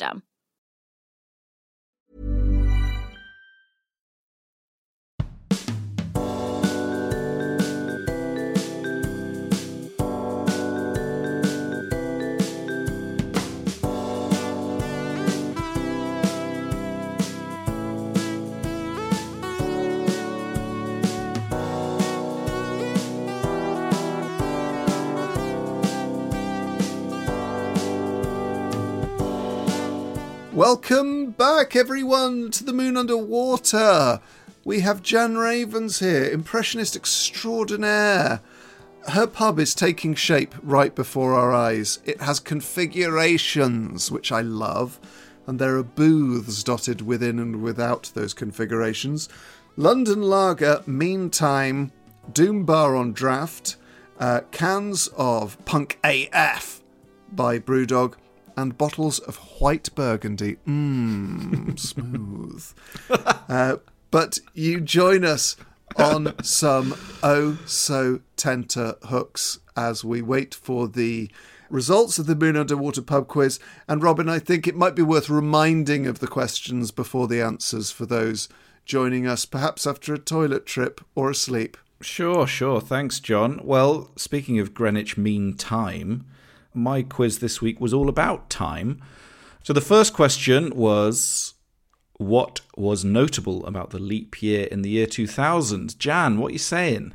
system. Welcome back, everyone, to the Moon Underwater. We have Jan Ravens here, impressionist extraordinaire. Her pub is taking shape right before our eyes. It has configurations, which I love, and there are booths dotted within and without those configurations. London Lager, meantime, Doom Bar on draft, uh, cans of Punk AF by Brewdog, and bottles of white burgundy. Mmm, smooth. Uh, but you join us on some oh so tenter hooks as we wait for the results of the Moon Underwater pub quiz. And Robin, I think it might be worth reminding of the questions before the answers for those joining us, perhaps after a toilet trip or asleep. Sure, sure. Thanks, John. Well, speaking of Greenwich Mean Time, my quiz this week was all about time. So the first question was what was notable about the leap year in the year 2000? Jan, what are you saying?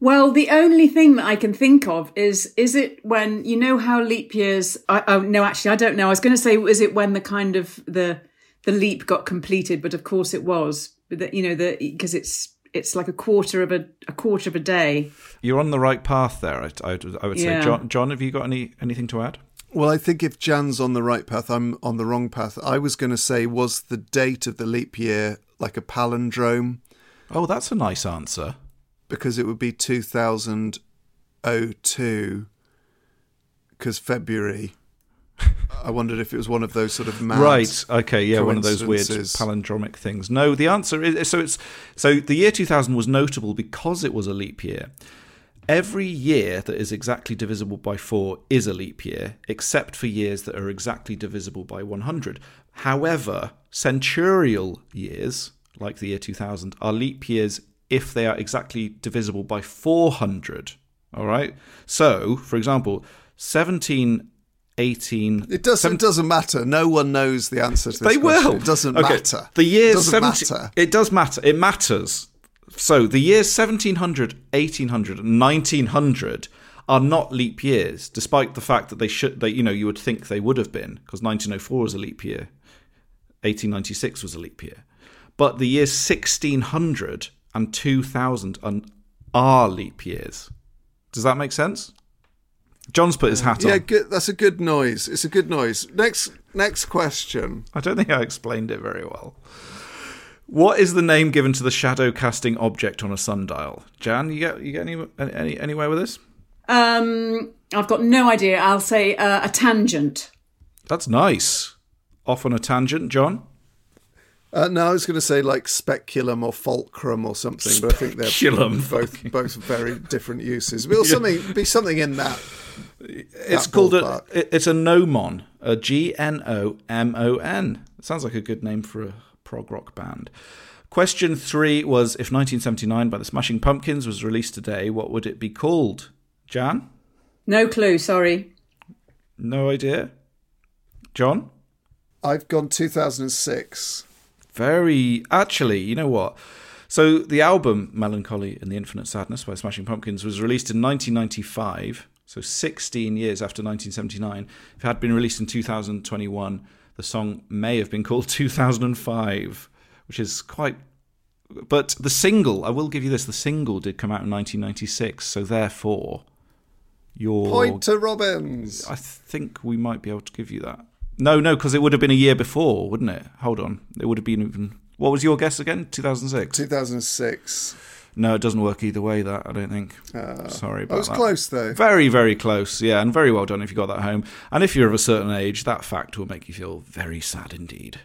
Well, the only thing that I can think of is is it when you know how leap years? I, oh no, actually, I don't know. I was going to say, was it when the kind of the the leap got completed? But of course, it was. That you know, the because it's it's like a quarter of a a quarter of a day. You're on the right path there. I, I, I would say, Yeah. John. John, have you got any anything to add? Well, I think if Jan's on the right path, I'm on the wrong path. I was going to say, was the date of the leap year like a palindrome? Oh, that's a nice answer. Because it would be 2002, because February. I wondered if it was one of those sort of mad right. Okay. Yeah. One of those weird palindromic things. No. The answer is so. It's so the year 2000 was notable because it was a leap year. Every year that is exactly divisible by four is a leap year, except for years that are exactly divisible by 100. However, centurial years, like the year 2000, are leap years if they are exactly divisible by 400. All right. So, for example, 17, 18. It doesn't. It doesn't matter. No one knows the answer to this They question. will. It doesn't Okay, matter. The year it doesn't 17 matter. It does matter. It matters. So the years 1700, 1800, and 1900 are not leap years, despite the fact that they should. They, you know, you would think they would have been because 1904 was a leap year, 1896 was a leap year, but the years 1600 and 2000 are, are leap years. Does that make sense? John's put his hat Yeah, on. good, that's a good noise. It's a good noise. Next, next question. I don't think I explained it very well. What is the name given to the shadow casting object on a sundial? Jan, you get you get any, any anywhere with this? Um, I've got no idea. I'll say uh, a tangent. That's nice. Off on a tangent, John. Uh, no, I was going to say like speculum or fulcrum or something, but I think they're both both very different uses. Will something be something in that? It's that called a. ballpark. it- It's a gnomon, a G N O M O N. Sounds like a good name for a prog rock band. Question three was if 1979 by the Smashing Pumpkins was released today, what would it be called? Jan, No clue. Sorry. no idea. John, I've gone 2006. Very actually. You know what? So the album Mellon Collie and the Infinite Sadness by Smashing Pumpkins was released in 1995, so 16 years after 1979. If it had been released in 2021, the song may have been called 2005, which is quite. But the single, I will give you this: the single did come out in 1996, so therefore, your Point to Robbins. I think we might be able to give you that. No, no, because it would have been a year before, wouldn't it? Hold on, it would have been even. What was your guess again? 2006. 2006. No, it doesn't work either way. That I don't think. Sorry about I was that. close though. Very, very close. Yeah, and very well done if you got that home. And if you're of a certain age, that fact will make you feel very sad indeed.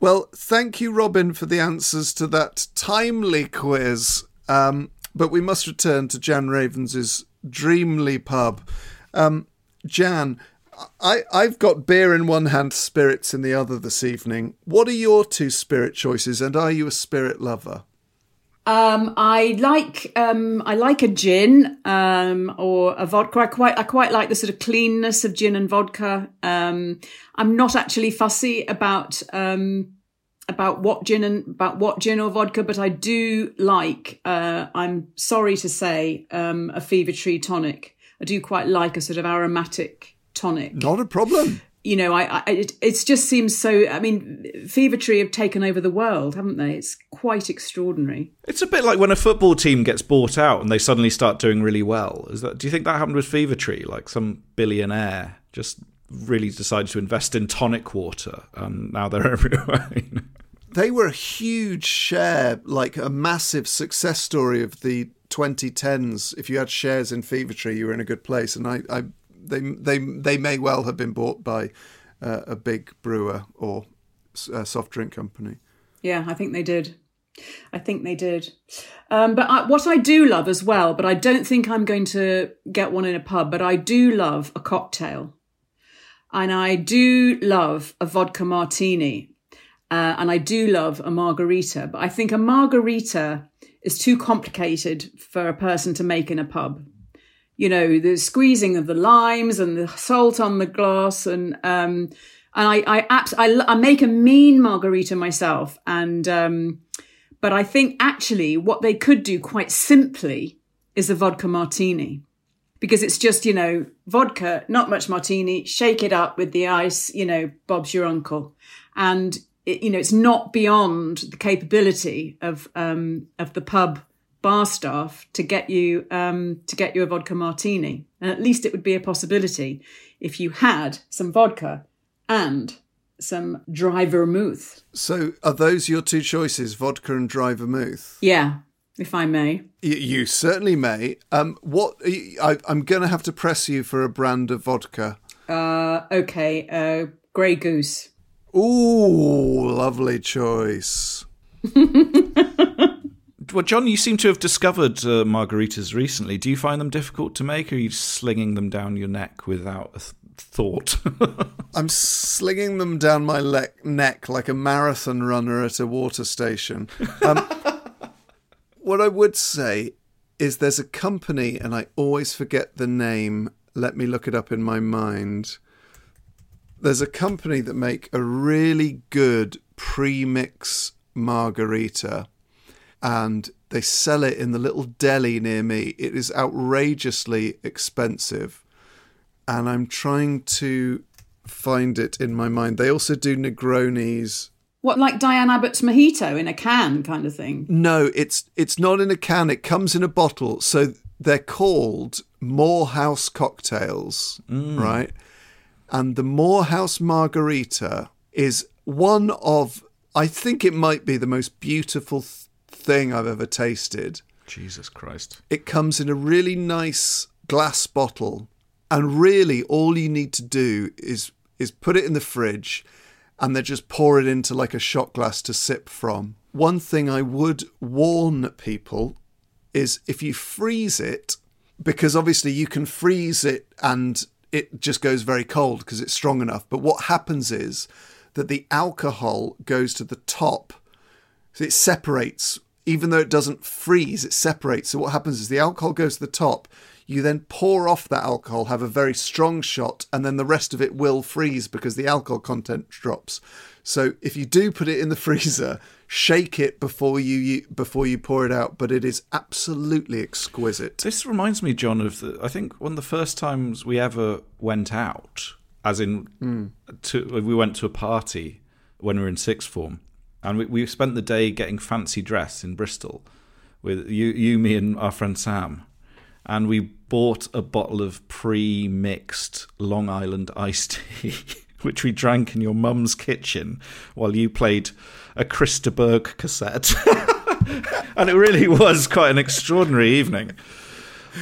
Well, thank you, Robin, for the answers to that timely quiz. Um, but we must return to Jan Ravens's Dreamly pub. Um, Jan, I, I've got beer in one hand, spirits in the other this evening. What are your two spirit choices, and are you a spirit lover? Um, I like um, I like a gin um, or a vodka. I quite I quite like the sort of cleanness of gin and vodka. Um, I'm not actually fussy about um, about what gin and about what gin or vodka, but I do like. Uh, I'm sorry to say, um, a fever tree tonic. I do quite like a sort of aromatic tonic Not a problem. you know, I, I it, it just seems so. I mean, Fever Tree have taken over the world, haven't they? It's quite extraordinary. It's a bit like when a football team gets bought out and they suddenly start doing really well. Is that? Do you think that happened with Fever Tree? Like some billionaire just really decided to invest in tonic water, and now they're everywhere. They were a huge share, like a massive success story of the 2010s. If you had shares in Fever Tree, you were in a good place. And I, I they, they, they may well have been bought by uh, a big brewer or soft drink company. Yeah, I think they did. I think they did. Um, but I, what I do love as well, but I don't think I'm going to get one in a pub, but I do love a cocktail. And I do love a vodka martini. Uh, and I do love a margarita. But I think a margarita is too complicated for a person to make in a pub. You know, the squeezing of the limes and the salt on the glass and, um, and I, I, abs- I, I make a mean margarita myself. And, um, but I think actually what they could do quite simply is a vodka martini because it's just, you know, vodka, not much martini, shake it up with the ice, you know, Bob's your uncle. And, it, you know, it's not beyond the capability of, um, of the pub bar staff to get you, um, to get you a vodka martini. And at least it would be a possibility if you had some vodka and some dry vermouth. So, are those your two choices, vodka and dry vermouth? Yeah, if I may. Y- You certainly may. Um, what I, I'm going to have to press you for a brand of vodka. Uh, okay, uh, Grey Goose. Ooh, lovely choice. well, John, you seem to have discovered uh, margaritas recently. Do you find them difficult to make, or are you slinging them down your neck without a th- thought? I'm slinging them down my le- neck like a marathon runner at a water station. Um, what I would say is there's a company, and I always forget the name. Let me look it up in my mind. There's a company that make a really good pre-mix margarita, and they sell it in the little deli near me. It is outrageously expensive, and I'm trying to find it in my mind. They also do Negronis. What, like Diane Abbott's mojito in a can kind of thing? No, it's it's not in a can. It comes in a bottle. So they're called Morehouse cocktails, mm. right? And the Morehouse margarita is one of I think it might be the most beautiful th- thing I've ever tasted. Jesus Christ. It comes in a really nice glass bottle, and really all you need to do is is put it in the fridge, and then just pour it into like a shot glass to sip from. One thing I would warn people is if you freeze it, because obviously you can freeze it and it just goes very cold because it's strong enough. But what happens is that the alcohol goes to the top. So it separates, even though it doesn't freeze, it separates. So what happens is the alcohol goes to the top. You then pour off that alcohol, have a very strong shot, and then the rest of it will freeze because the alcohol content drops. So if you do put it in the freezer, shake it before you, you before you pour it out. But it is absolutely exquisite. This reminds me, John, of the, I think one of the first times we ever went out, as in Mm. to, we went to a party when we were in sixth form, and we, we spent the day getting fancy dressed in Bristol with you, you, me, and our friend Sam, and we bought a bottle of pre-mixed Long Island iced tea. Which we drank in your mum's kitchen while you played a Chris de Burgh cassette. and it really was quite an extraordinary evening.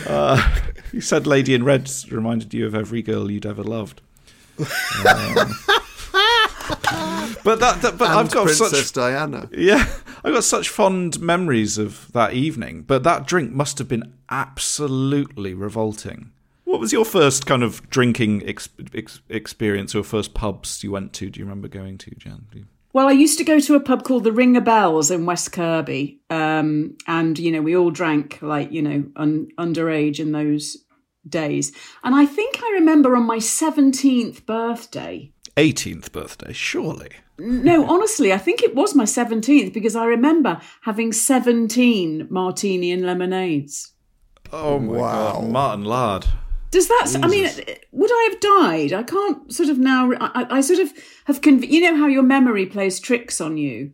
Uh, you said Lady in Red reminded you of every girl you'd ever loved. Um, but that, that but and I've got Princess such Diana. yeah, I've got such fond memories of that evening. But that drink must have been absolutely revolting. What was your first kind of drinking ex- ex- experience or first pubs you went to? Do you remember going to, Jan? Well, I used to go to a pub called the Ring of Bells in West Kirby, um, and you know we all drank like you know un- underage in those days. And I think I remember on my seventeenth birthday. 18th birthday, surely. No, honestly, I think it was my seventeenth because I remember having seventeen martini and lemonades. Oh my Wow. god, Martin Lard. Does that? I mean, would I have died? I can't sort of now. I, I sort of have. Conv- you know how your memory plays tricks on you.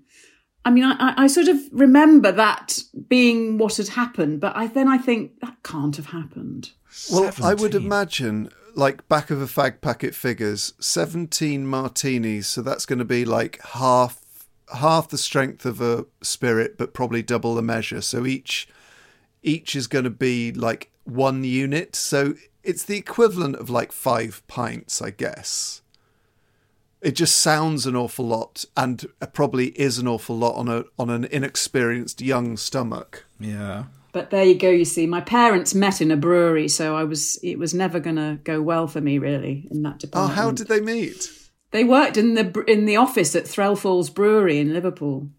I mean, I, I- I sort of remember that being what had happened, but I then I think that can't have happened. Well, I would imagine, like back of a fag packet figures, seventeen martinis. So that's going to be like half half the strength of a spirit, but probably double the measure. So each each is going to be like one unit. So it's the equivalent of like five pints, I guess. It just sounds an awful lot, and probably is an awful lot on a on an inexperienced young stomach. Yeah. But there you go. You see, my parents met in a brewery, so I was. It was never going to go well for me, really, in that department. Oh, how did they meet? They worked in the in the office at Threlfalls Brewery in Liverpool.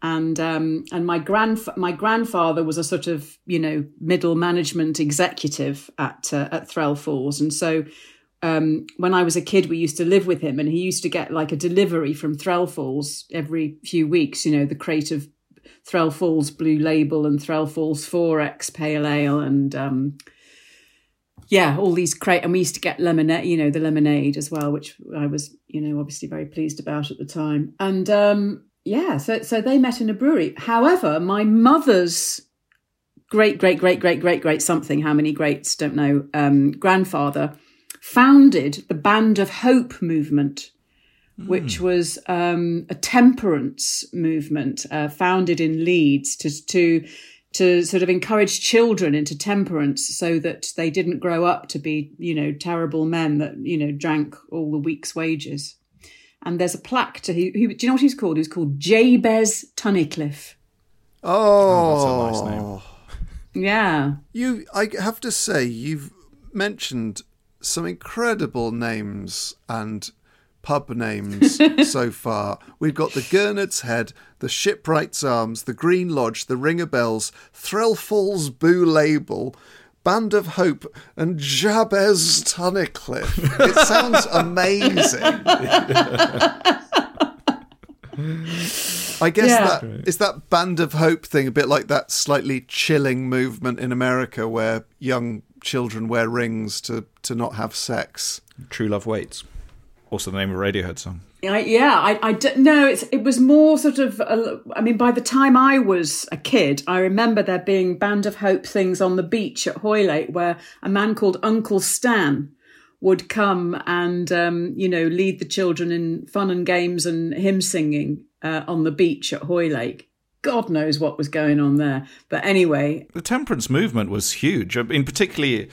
And um, and my grand my grandfather was a sort of you know middle management executive at uh, at Threlfalls, and so um, when I was a kid, we used to live with him, and he used to get like a delivery from Threlfalls every few weeks. You know, the crate of Threlfalls Blue Label and Threlfalls Forex Pale Ale, and um, yeah, all these crate, and we used to get lemonade, you know, the lemonade as well, which I was, you know, obviously very pleased about at the time. And um, yeah, so so they met in a brewery. However, my mother's great, great, great, great, great, great something, how many greats, don't know, um, grandfather founded the Band of Hope movement, which was um, a temperance movement uh, founded in Leeds to to to sort of encourage children into temperance so that they didn't grow up to be you know terrible men that you know drank all the week's wages. And there's a plaque to who, who do you know what he's called? He's called Jabez Tunnicliffe. Oh, that's a nice name. Yeah. You, I have to say, you've mentioned some incredible names and pub names so far. We've got the Gurnard's Head, the Shipwright's Arms, the Green Lodge, the Ring of Bells, Threlfalls Boo Label, Band of Hope, and Jabez Tunnicliffe. It sounds amazing. I guess Yeah. that is that band of hope thing, a bit like that slightly chilling movement in America where young children wear rings to, to not have sex. True Love Waits. Also the name of a Radiohead song. I, yeah, I, I don't know. It's it was more sort of. A, I mean, by the time I was a kid, I remember there being Band of Hope things on the beach at Hoylake, where a man called Uncle Stan would come and um, you know lead the children in fun and games and hymn singing uh, on the beach at Hoylake. God knows what was going on there, but anyway, The temperance movement was huge. I mean, particularly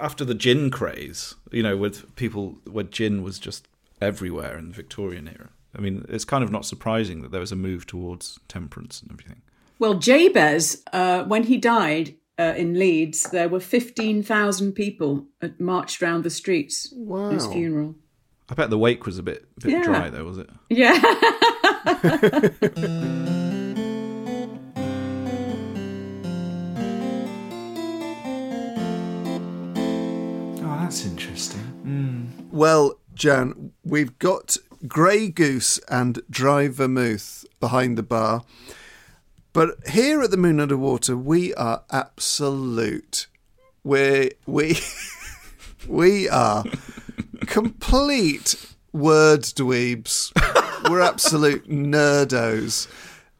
after the gin craze, you know, with people where gin was just everywhere in the Victorian era. I mean, it's kind of not surprising that there was a move towards temperance and everything. Well, Jabez, uh, when he died uh, in Leeds, there were 15,000 people that marched round the streets at his funeral. I bet the wake was a bit bit Yeah. dry though, was it? Yeah. Oh, that's interesting. Well, Jan, we've got Grey Goose and Dry Vermouth behind the bar. But here at the Moon Underwater, we are absolute. We we we are complete word dweebs. We're absolute nerdos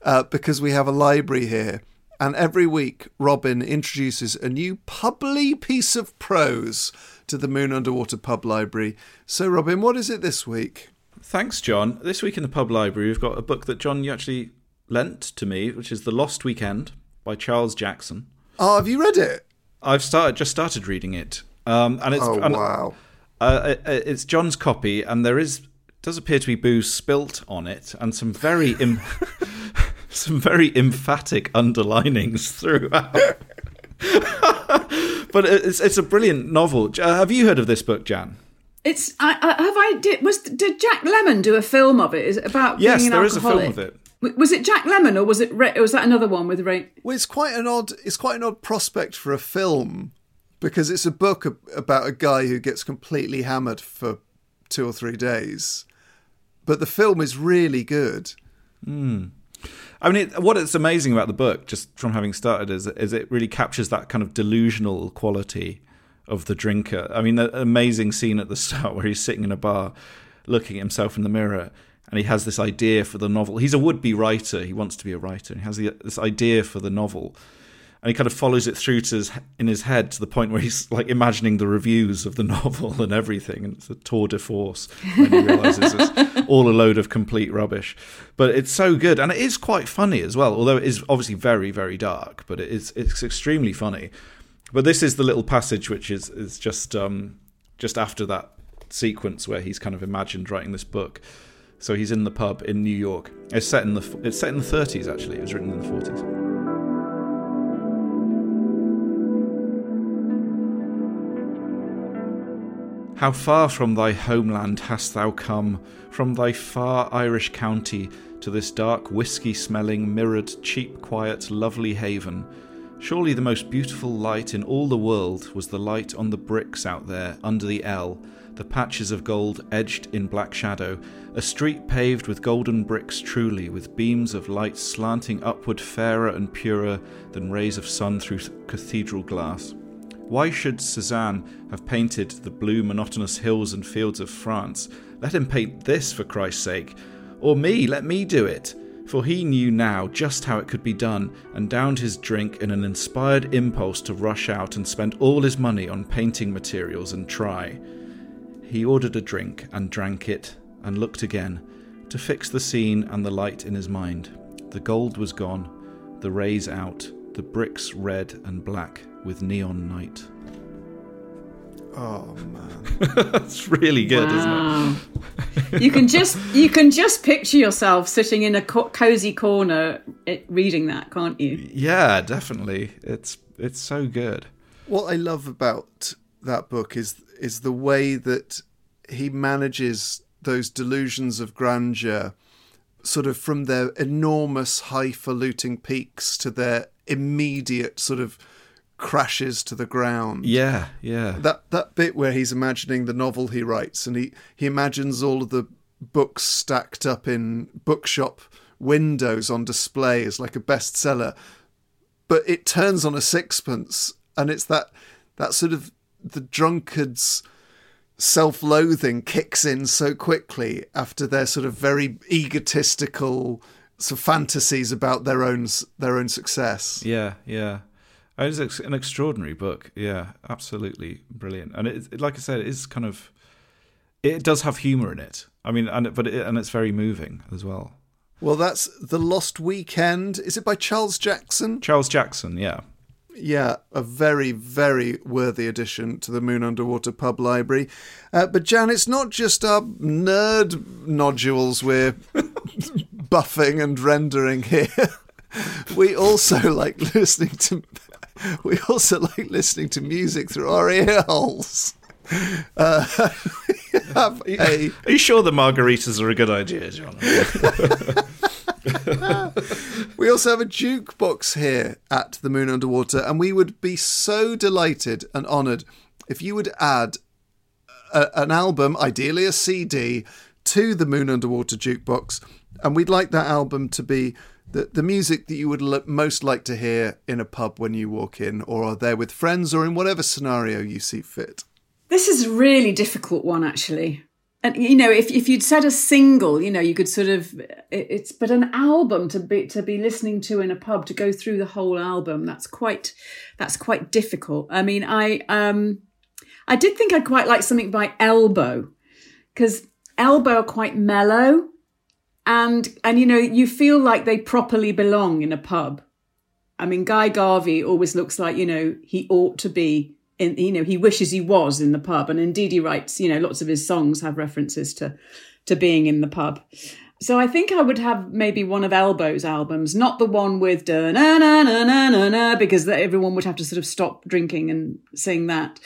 uh, because we have a library here. And every week, Robin introduces a new publi piece of prose to the Moon Underwater Pub Library. So, Robin, what is it this week? Thanks, John. This week in the pub library, we've got a book that John you actually lent to me, which is The Lost Weekend by Charles Jackson. Oh, have you read it? I've started just started reading it, um, and it's Oh, and, wow. uh, it- it's John's copy, and there is does appear to be booze spilt on it, and some very em- some very emphatic underlinings throughout. but it's it's a brilliant novel. Uh, have you heard of this book, Jan? It's I, I have I did was did Jack Lemmon do a film of it? Is it about Yes, being an there is a film alcoholic? of it. Was it Jack Lemmon or was it Ray, or was that another one with Ray? Well, it's quite an odd. It's quite an odd prospect for a film because it's a book about a guy who gets completely hammered for two or three days, but the film is really good. I mean, it, what it's amazing about the book, just from having started, is is it really captures that kind of delusional quality of the drinker. I mean, the amazing scene at the start where he's sitting in a bar, looking at himself in the mirror, and he has this idea for the novel. He's a would-be writer. He wants to be a writer. He has the, this idea for the novel, and he kind of follows it through to his, in his head to the point where he's like imagining the reviews of the novel and everything, and it's a tour de force when he realizes it's all a load of complete rubbish. But it's so good, and it is quite funny as well. Although it is obviously very, very dark, but it is it's extremely funny. But this is the little passage which is is just um, just after that sequence where he's kind of imagined writing this book. So he's in the pub in New York. It's set in the it's set in the 30s actually. It was written in the 40s. How far from thy homeland hast thou come, from thy far Irish county, to this dark whisky smelling, mirrored, cheap, quiet, lovely haven? Surely the most beautiful light in all the world was the light on the bricks out there under the L, the patches of gold edged in black shadow, a street paved with golden bricks truly, with beams of light slanting upward fairer and purer than rays of sun through cathedral glass. Why should Cezanne have painted the blue, monotonous hills and fields of France? Let him paint this, for Christ's sake. Or me, let me do it. For he knew now just how it could be done, and downed his drink in an inspired impulse to rush out and spend all his money on painting materials and try. He ordered a drink and drank it, and looked again, to fix the scene and the light in his mind. The gold was gone, the rays out, the bricks red and black with neon night. Oh man, That's really good, isn't it? You can just you can just picture yourself sitting in a co- cozy corner eh, reading that, can't you? Yeah, definitely. It's it's so good. what I love about that book is is the way that he manages those delusions of grandeur, sort of from their enormous highfalutin peaks to their immediate sort of crashes to the ground. Yeah, yeah. that that bit where he's imagining the novel he writes and he he imagines all of the books stacked up in bookshop windows on display as like a bestseller but it turns on a sixpence and it's that that sort of the drunkard's self-loathing kicks in so quickly after their sort of very egotistical sort of fantasies about their own their own success Yeah, yeah. Oh, It's an extraordinary book. Yeah, absolutely brilliant. And it, it- like I said, it is kind of it does have humor in it. I mean, and but it, and it's very moving as well. well that's the lost weekend is it by charles jackson Charles Jackson, yeah. Yeah, a very, very worthy addition to the Moon Underwater Pub Library. Uh, but Jan, it's not just our nerd nodules we're buffing and rendering here. we also like listening to. We also like listening to music through our ear holes. Uh, we have a Are you sure the margaritas are a good idea, John? We also have a jukebox here at the Moon Underwater, and we would be so delighted and honoured if you would add a, an album, ideally a CD, to the Moon Underwater jukebox. And we'd like that album to be the, the music that you would l- most like to hear in a pub when you walk in, or are there with friends, or in whatever scenario you see fit. This is a really difficult one, actually. And you know, if if you'd said a single, you know, you could sort of it- it's but an album to be to be listening to in a pub to go through the whole album. That's quite that's quite difficult. I mean, I um I did think I'd quite like something by Elbow because Elbow are quite mellow, and and you know you feel like they properly belong in a pub. I mean, Guy Garvey always looks like, you know, he ought to be in, you know, he wishes he was in the pub. And indeed he writes, you know, lots of his songs have references to, to being in the pub. So I think I would have maybe one of Elbow's albums, not the one with da na na na na na na, because everyone would have to sort of stop drinking and sing that.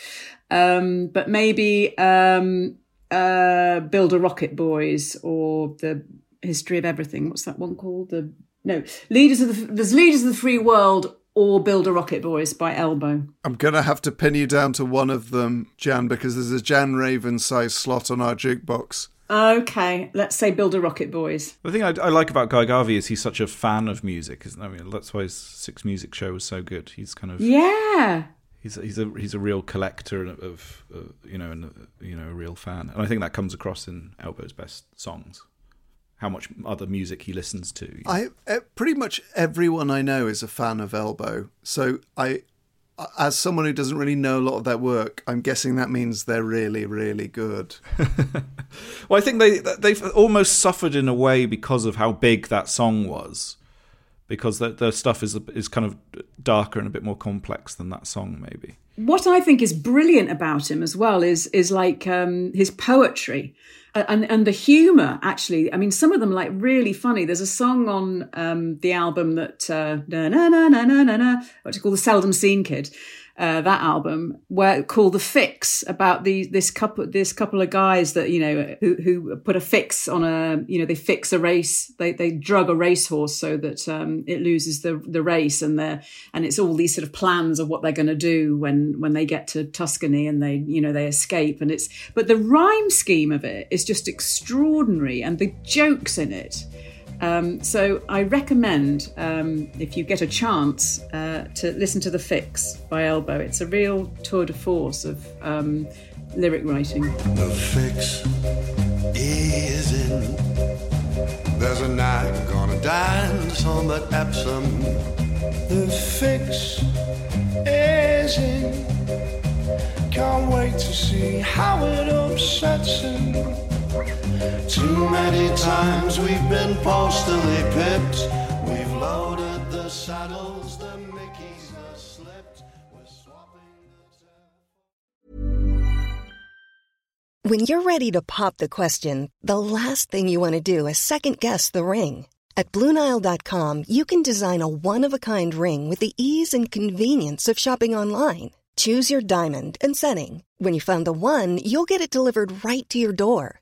Um, but maybe, um, uh, Build a Rocket Boys or the History of Everything. What's that one called? The no leaders of the there's leaders of the free world or Build a Rocket Boys by Elbow. I'm going to have to pin you down to one of them, Jan, because there's a Jan Raven size slot on our jukebox. Okay, let's say Build a Rocket Boys. The thing I, I like about Guy Garvey is he's such a fan of music, isn't I mean that's why his Six Music Show was so good. He's kind of Yeah. he's he's a he's a real collector of, of uh, you know and uh, you know a real fan, and I think that comes across in Elbow's best songs. How much other music he listens to. I eh, pretty much everyone I know is a fan of Elbow. So I, as someone who doesn't really know a lot of their work, I'm guessing that means they're really, really good. Well, I think they they've almost suffered in a way because of how big that song was, because the, the stuff is is kind of darker and a bit more complex than that song, maybe. What I think is brilliant about him as well is is like um, his poetry uh, and and the humor. Actually, I mean, some of them like really funny. There's a song on um, the album that uh, na na na na na na na what's it called, the Seldom Seen Kid. Uh, that album where called the fix about the this couple this couple of guys that you know who who put a fix on a you know they fix a race they they drug a racehorse so that um, it loses the the race and they and it's all these sort of plans of what they're going to do when when they get to Tuscany and they you know they escape and it's but the rhyme scheme of it is just extraordinary and the jokes in it um, so I recommend, um, if you get a chance, uh, to listen to The Fix by Elbow. It's a real tour de force of um, lyric writing. The fix is in. There's a night gonna dance on that Epsom. The fix is in. Can't wait to see how it upsets him. Too many times we've been postally pipped. We've loaded the saddles, the Mickeys are slipped. We're swapping the. When you're ready to pop the question, the last thing you want to do is second guess the ring. At Bluenile.com, you can design a one of a kind ring with the ease and convenience of shopping online. Choose your diamond and setting. When you find the one, you'll get it delivered right to your door.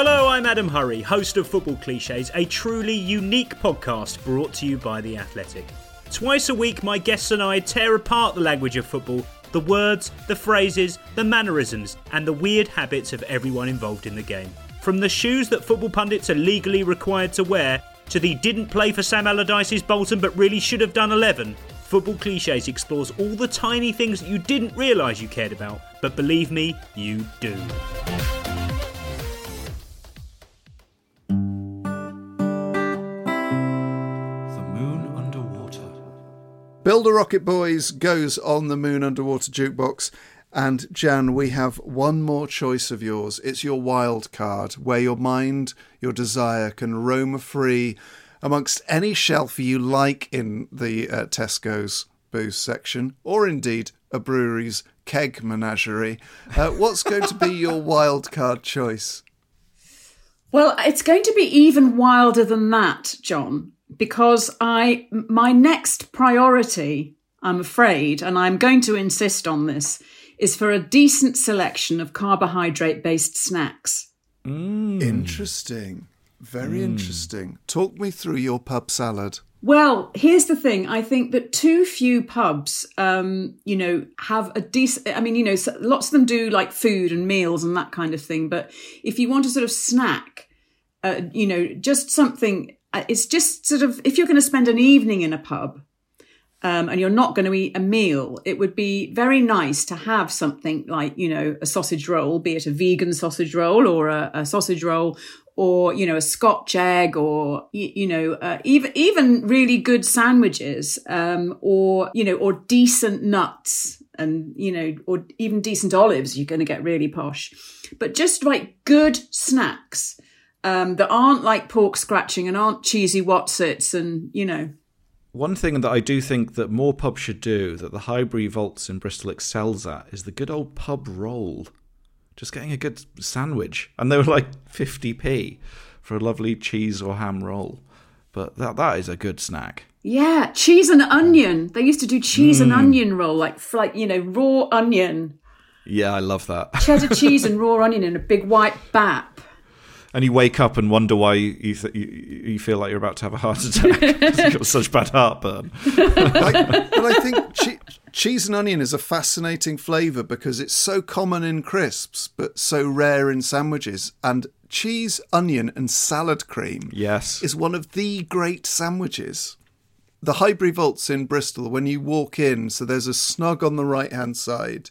Hello, I'm Adam Hurrey, host of Football Cliches, a truly unique podcast brought to you by The Athletic. Twice a week, my guests and I tear apart the language of football, the words, the phrases, the mannerisms, and the weird habits of everyone involved in the game. From the shoes that football pundits are legally required to wear, to the didn't play for Sam Allardyce's Bolton but really should have done 11, Football Cliches explores all the tiny things that you didn't realise you cared about, but believe me, you do. Build a Rocket Boys goes on the Moon Underwater Jukebox. And Jan, we have one more choice of yours. It's your wild card, where your mind, your desire can roam free amongst any shelf you like in the uh, Tesco's booze section, or indeed a brewery's keg menagerie. Uh, what's going to be your wild card choice? Well, it's going to be even wilder than that, John, because I my next priority, I'm afraid, and I'm going to insist on this, is for a decent selection of carbohydrate based snacks. Interesting. Very interesting. Talk me through your pub salad. Well, here's the thing. I think that too few pubs, um, you know, have a decent. I mean, you know, lots of them do like food and meals and that kind of thing. But if you want a sort of snack, uh, you know, just something. Uh, It's just sort of if you're going to spend an evening in a pub, um, and you're not going to eat a meal, it would be very nice to have something like, you know, a sausage roll, be it a vegan sausage roll or a, a sausage roll, or you know, a Scotch egg, or y- you know, uh, even even really good sandwiches, um, or you know, or decent nuts, and you know, or even decent olives. You're going to get really posh, but just like good snacks. Um, that aren't like pork scratching and aren't cheesy Wotsits and you know One thing that I do think that more pubs should do, that the Highbury Vaults in Bristol excels at, is the good old pub roll. Just getting a good sandwich. And they were like 50p for a lovely cheese or ham roll. But that that is a good snack. Yeah, cheese and onion. They used to do cheese and onion roll, like like you know raw onion, Yeah, I love that. cheddar cheese and raw onion in a big white bap. And you wake up and wonder why you you, th- you you feel like you're about to have a heart attack because you've got such bad heartburn. I, but I think che- cheese and onion is a fascinating flavour because it's so common in crisps, but so rare in sandwiches. And cheese, onion, and salad cream Yes. is one of the great sandwiches. The Highbury Vaults in Bristol, when you walk in, so there's a snug on the right hand side,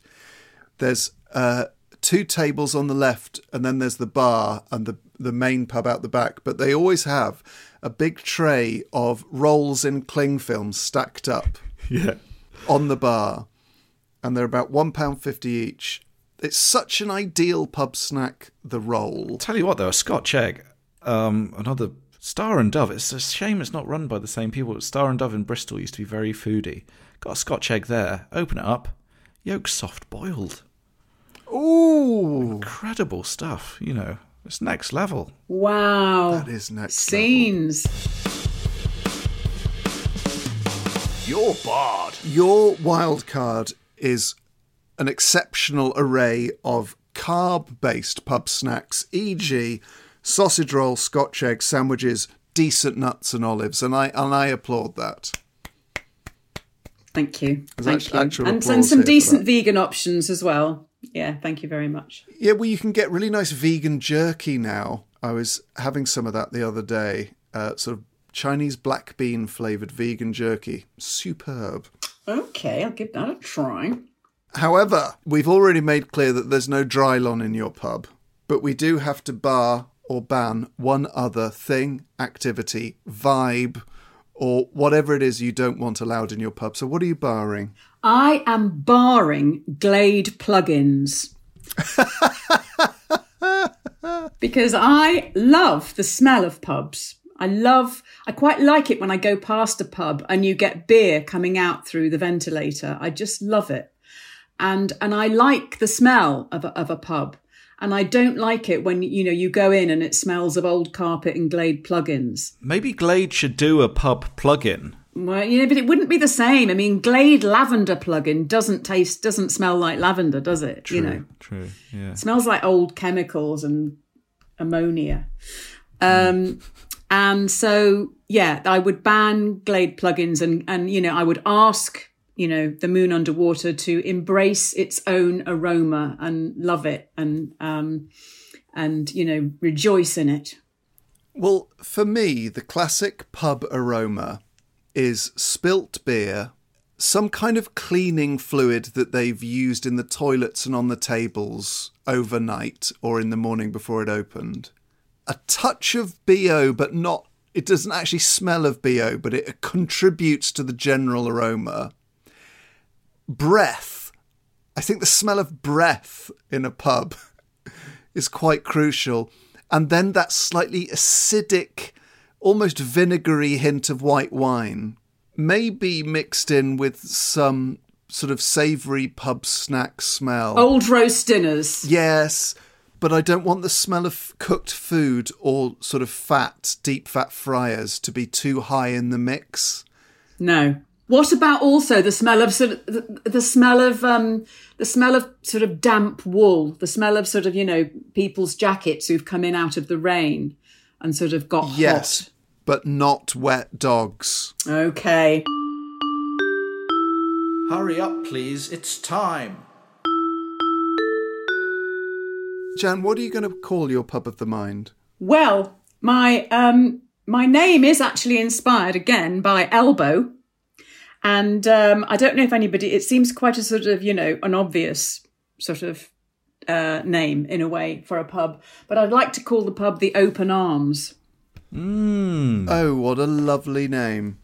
there's uh, two tables on the left, and then there's the bar and the, the main pub out the back. But they always have a big tray of rolls in cling film stacked up Yeah. on the bar, and they're about one pound fifty each. It's such an ideal pub snack. The roll. Tell you what, though, a Scotch egg, um, another Star and Dove. It's a shame it's not run by the same people. Star and Dove in Bristol used to be very foodie. Got a Scotch egg there. Open it up. Yolk soft boiled. Ooh, Incredible stuff. You know, it's next level. Wow, that is next level. scenes. You're barred. Your wild card is an exceptional array of carb-based pub snacks, e.g., sausage roll, Scotch egg sandwiches, decent nuts and olives, and I and I applaud that. Thank you, There's thank act- you, actual and, and some decent vegan options as well. Yeah, thank you very much. Yeah, well, you can get really nice vegan jerky now. I was having some of that the other day. Uh, sort of Chinese black bean flavored vegan jerky. Superb. Okay, I'll give that a try. However, we've already made clear that there's no Dralon in your pub, but we do have to bar or ban one other thing, activity, vibe, or whatever it is you don't want allowed in your pub. So, what are you barring? I am barring Glade plugins. because I love the smell of pubs. I love, I quite like it when I go past a pub and you get beer coming out through the ventilator. I just love it. And, and I like the smell of a, of a pub. And I don't like it when, you know, you go in and it smells of old carpet and Glade plugins. Maybe Glade should do a pub plug-in. Well, you know, but it wouldn't be the same. I mean, Glade lavender plug-in doesn't taste, doesn't smell like lavender, does it? True, you know, true, yeah. it smells like old chemicals and ammonia. Um, and so, yeah, I would ban Glade plugins and, and, you know, I would ask, you know, the moon underwater to embrace its own aroma and love it and, um, and, you know, rejoice in it. Well, for me, the classic pub aroma is spilt beer, some kind of cleaning fluid that they've used in the toilets and on the tables overnight or in the morning before it opened. A touch of BO, but not, it doesn't actually smell of BO, but it contributes to the general aroma. Breath. I think the smell of breath in a pub is quite crucial. And then that slightly acidic, almost vinegary hint of white wine, maybe mixed in with some sort of savoury pub snack smell. Old roast dinners. Yes, but I don't want the smell of cooked food or sort of fat, deep fat fryers to be too high in the mix. No. What about also the smell of sort of the, the smell of um the smell of sort of damp wool, the smell of sort of you know people's jackets who've come in out of the rain and sort of got Yes, but not wet dogs. Okay. Hurry up, please. It's time. Jan, what are you going to call your pub of the mind? Well, my um my name is actually inspired again by Elbow. And um, I don't know if anybody, it seems quite a sort of, you know, an obvious sort of uh, name in a way for a pub, but I'd like to call the pub the Open Arms. Mmm. Oh, what a lovely name.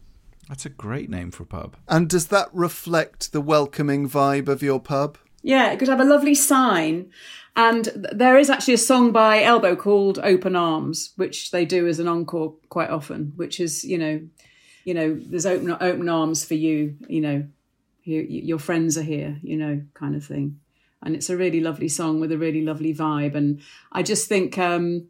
That's a great name for a pub. And does that reflect the welcoming vibe of your pub? Yeah, it could have a lovely sign. And there is actually a song by Elbow called Open Arms, which they do as an encore quite often, which is, you know, you know, there's open open arms for you, you know, you, your friends are here, you know, kind of thing. And it's a really lovely song with a really lovely vibe. And I just think, um,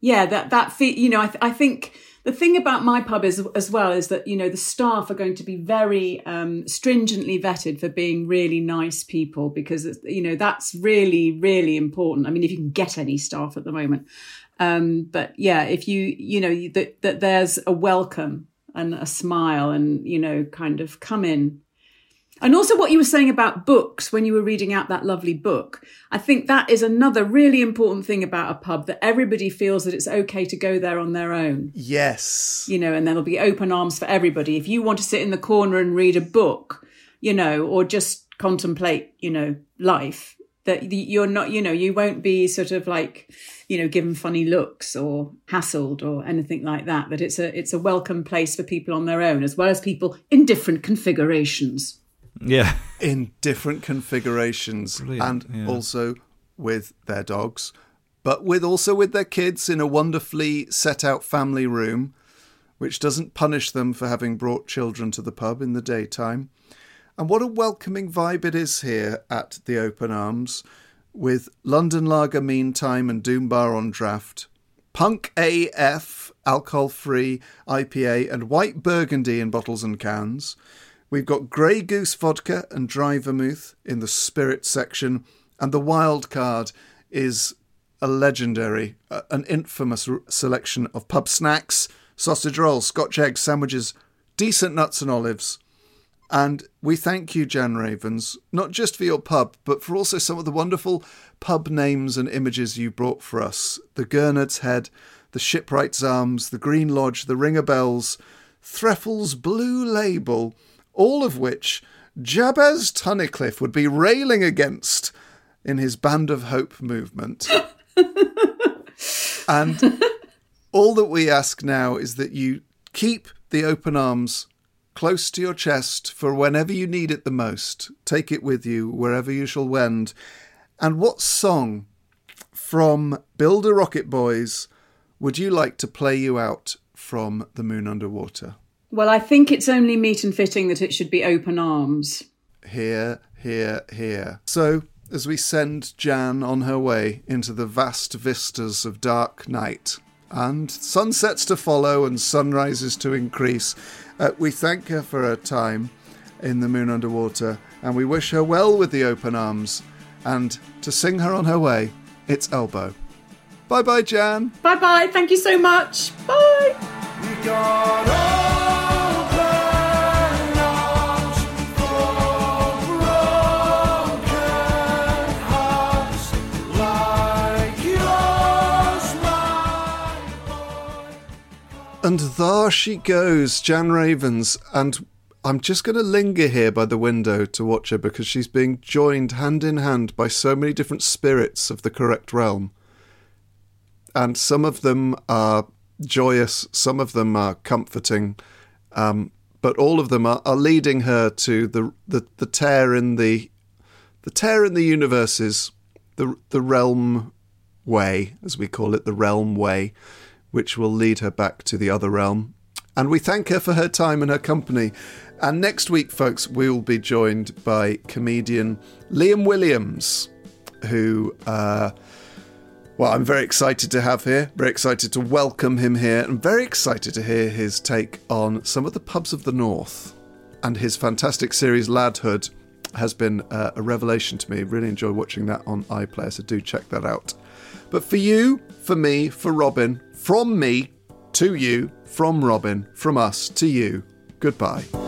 yeah, that that fe- you know, I, th- I think the thing about my pub is as well is that you know the staff are going to be very um, stringently vetted for being really nice people because you know that's really really important. I mean, if you can get any staff at the moment, um, but yeah, if you you know that that there's a welcome and a smile and you know kind of come in and also, what you were saying about books when you were reading out that lovely book, I think that is another really important thing about a pub that everybody feels that it's okay to go there on their own. Yes. You know, and there'll be open arms for everybody. If you want to sit in the corner and read a book, you know, or just contemplate, you know, life, that you're not, you know, you won't be sort of like, you know, given funny looks or hassled or anything like that. That it's a it's a welcome place for people on their own, as well as people in different configurations. Yeah. in different configurations Brilliant, and yeah. also with their dogs, but with also with their kids in a wonderfully set out family room, which doesn't punish them for having brought children to the pub in the daytime. And what a welcoming vibe it is here at the Open Arms, with London Lager Meantime and Doom Bar on draft, Punk AF alcohol free IPA and White Burgundy in bottles and cans. We've got Grey Goose vodka and dry vermouth in the spirit section, and the wild card is a legendary, uh, an infamous r- selection of pub snacks, sausage rolls, Scotch eggs, sandwiches, decent nuts and olives. And we thank you, Jan Ravens, not just for your pub, but for also some of the wonderful pub names and images you brought for us. The Gurnard's Head, the Shipwright's Arms, the Green Lodge, the Ring o' Bells, Threlfalls Blue Label, all of which Jabez Tunnicliffe would be railing against in his Band of Hope movement. and all that we ask now is that you keep the open arms close to your chest for whenever you need it the most. Take it with you wherever you shall wend. And what song from Build a Rocket Boys, would you like to play you out from The Moon Under Water? Well, I think it's only meet and fitting that it should be open arms. Here, here, here. So, as we send Jan on her way into the vast vistas of dark night, and sunsets to follow and sunrises to increase, uh, we thank her for her time in the Moon Under Water, and we wish her well with the open arms. And to sing her on her way, it's Elbow. Bye bye, Jan. Bye bye. Thank you so much. Bye. And there she goes, Jan Ravens. And I'm just going to linger here by the window to watch her because she's being joined hand in hand by so many different spirits of the correct realm. And some of them are joyous, some of them are comforting, um, but all of them are, are leading her to the, the, the tear in the the tear in the universes, the the realm way, as we call it, the realm way, which will lead her back to the other realm. And we thank her for her time and her company. And next week, folks, we will be joined by comedian Liam Williams, who, uh, well, I'm very excited to have here, very excited to welcome him here, and very excited to hear his take on some of the pubs of the North. And his fantastic series, Ladhood, has been uh, a revelation to me. Really enjoy watching that on iPlayer, so do check that out. But for you, for me, for Robin, from me to you, from Robin, from us to you, goodbye.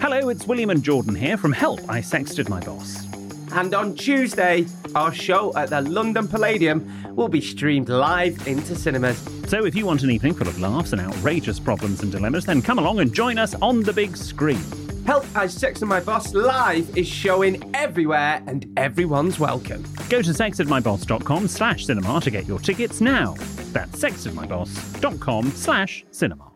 Hello, it's William and Jordan here from Help, I Sexted My Boss. And on Tuesday, our show at the London Palladium will be streamed live into cinemas. So if you want an evening full of laughs and outrageous problems and dilemmas, then come along and join us on the big screen. Help I Sexted My Boss Live is showing everywhere and everyone's welcome. Go to sexedmyboss.com slash cinema to get your tickets now. That's sexedmyboss.com slash cinema.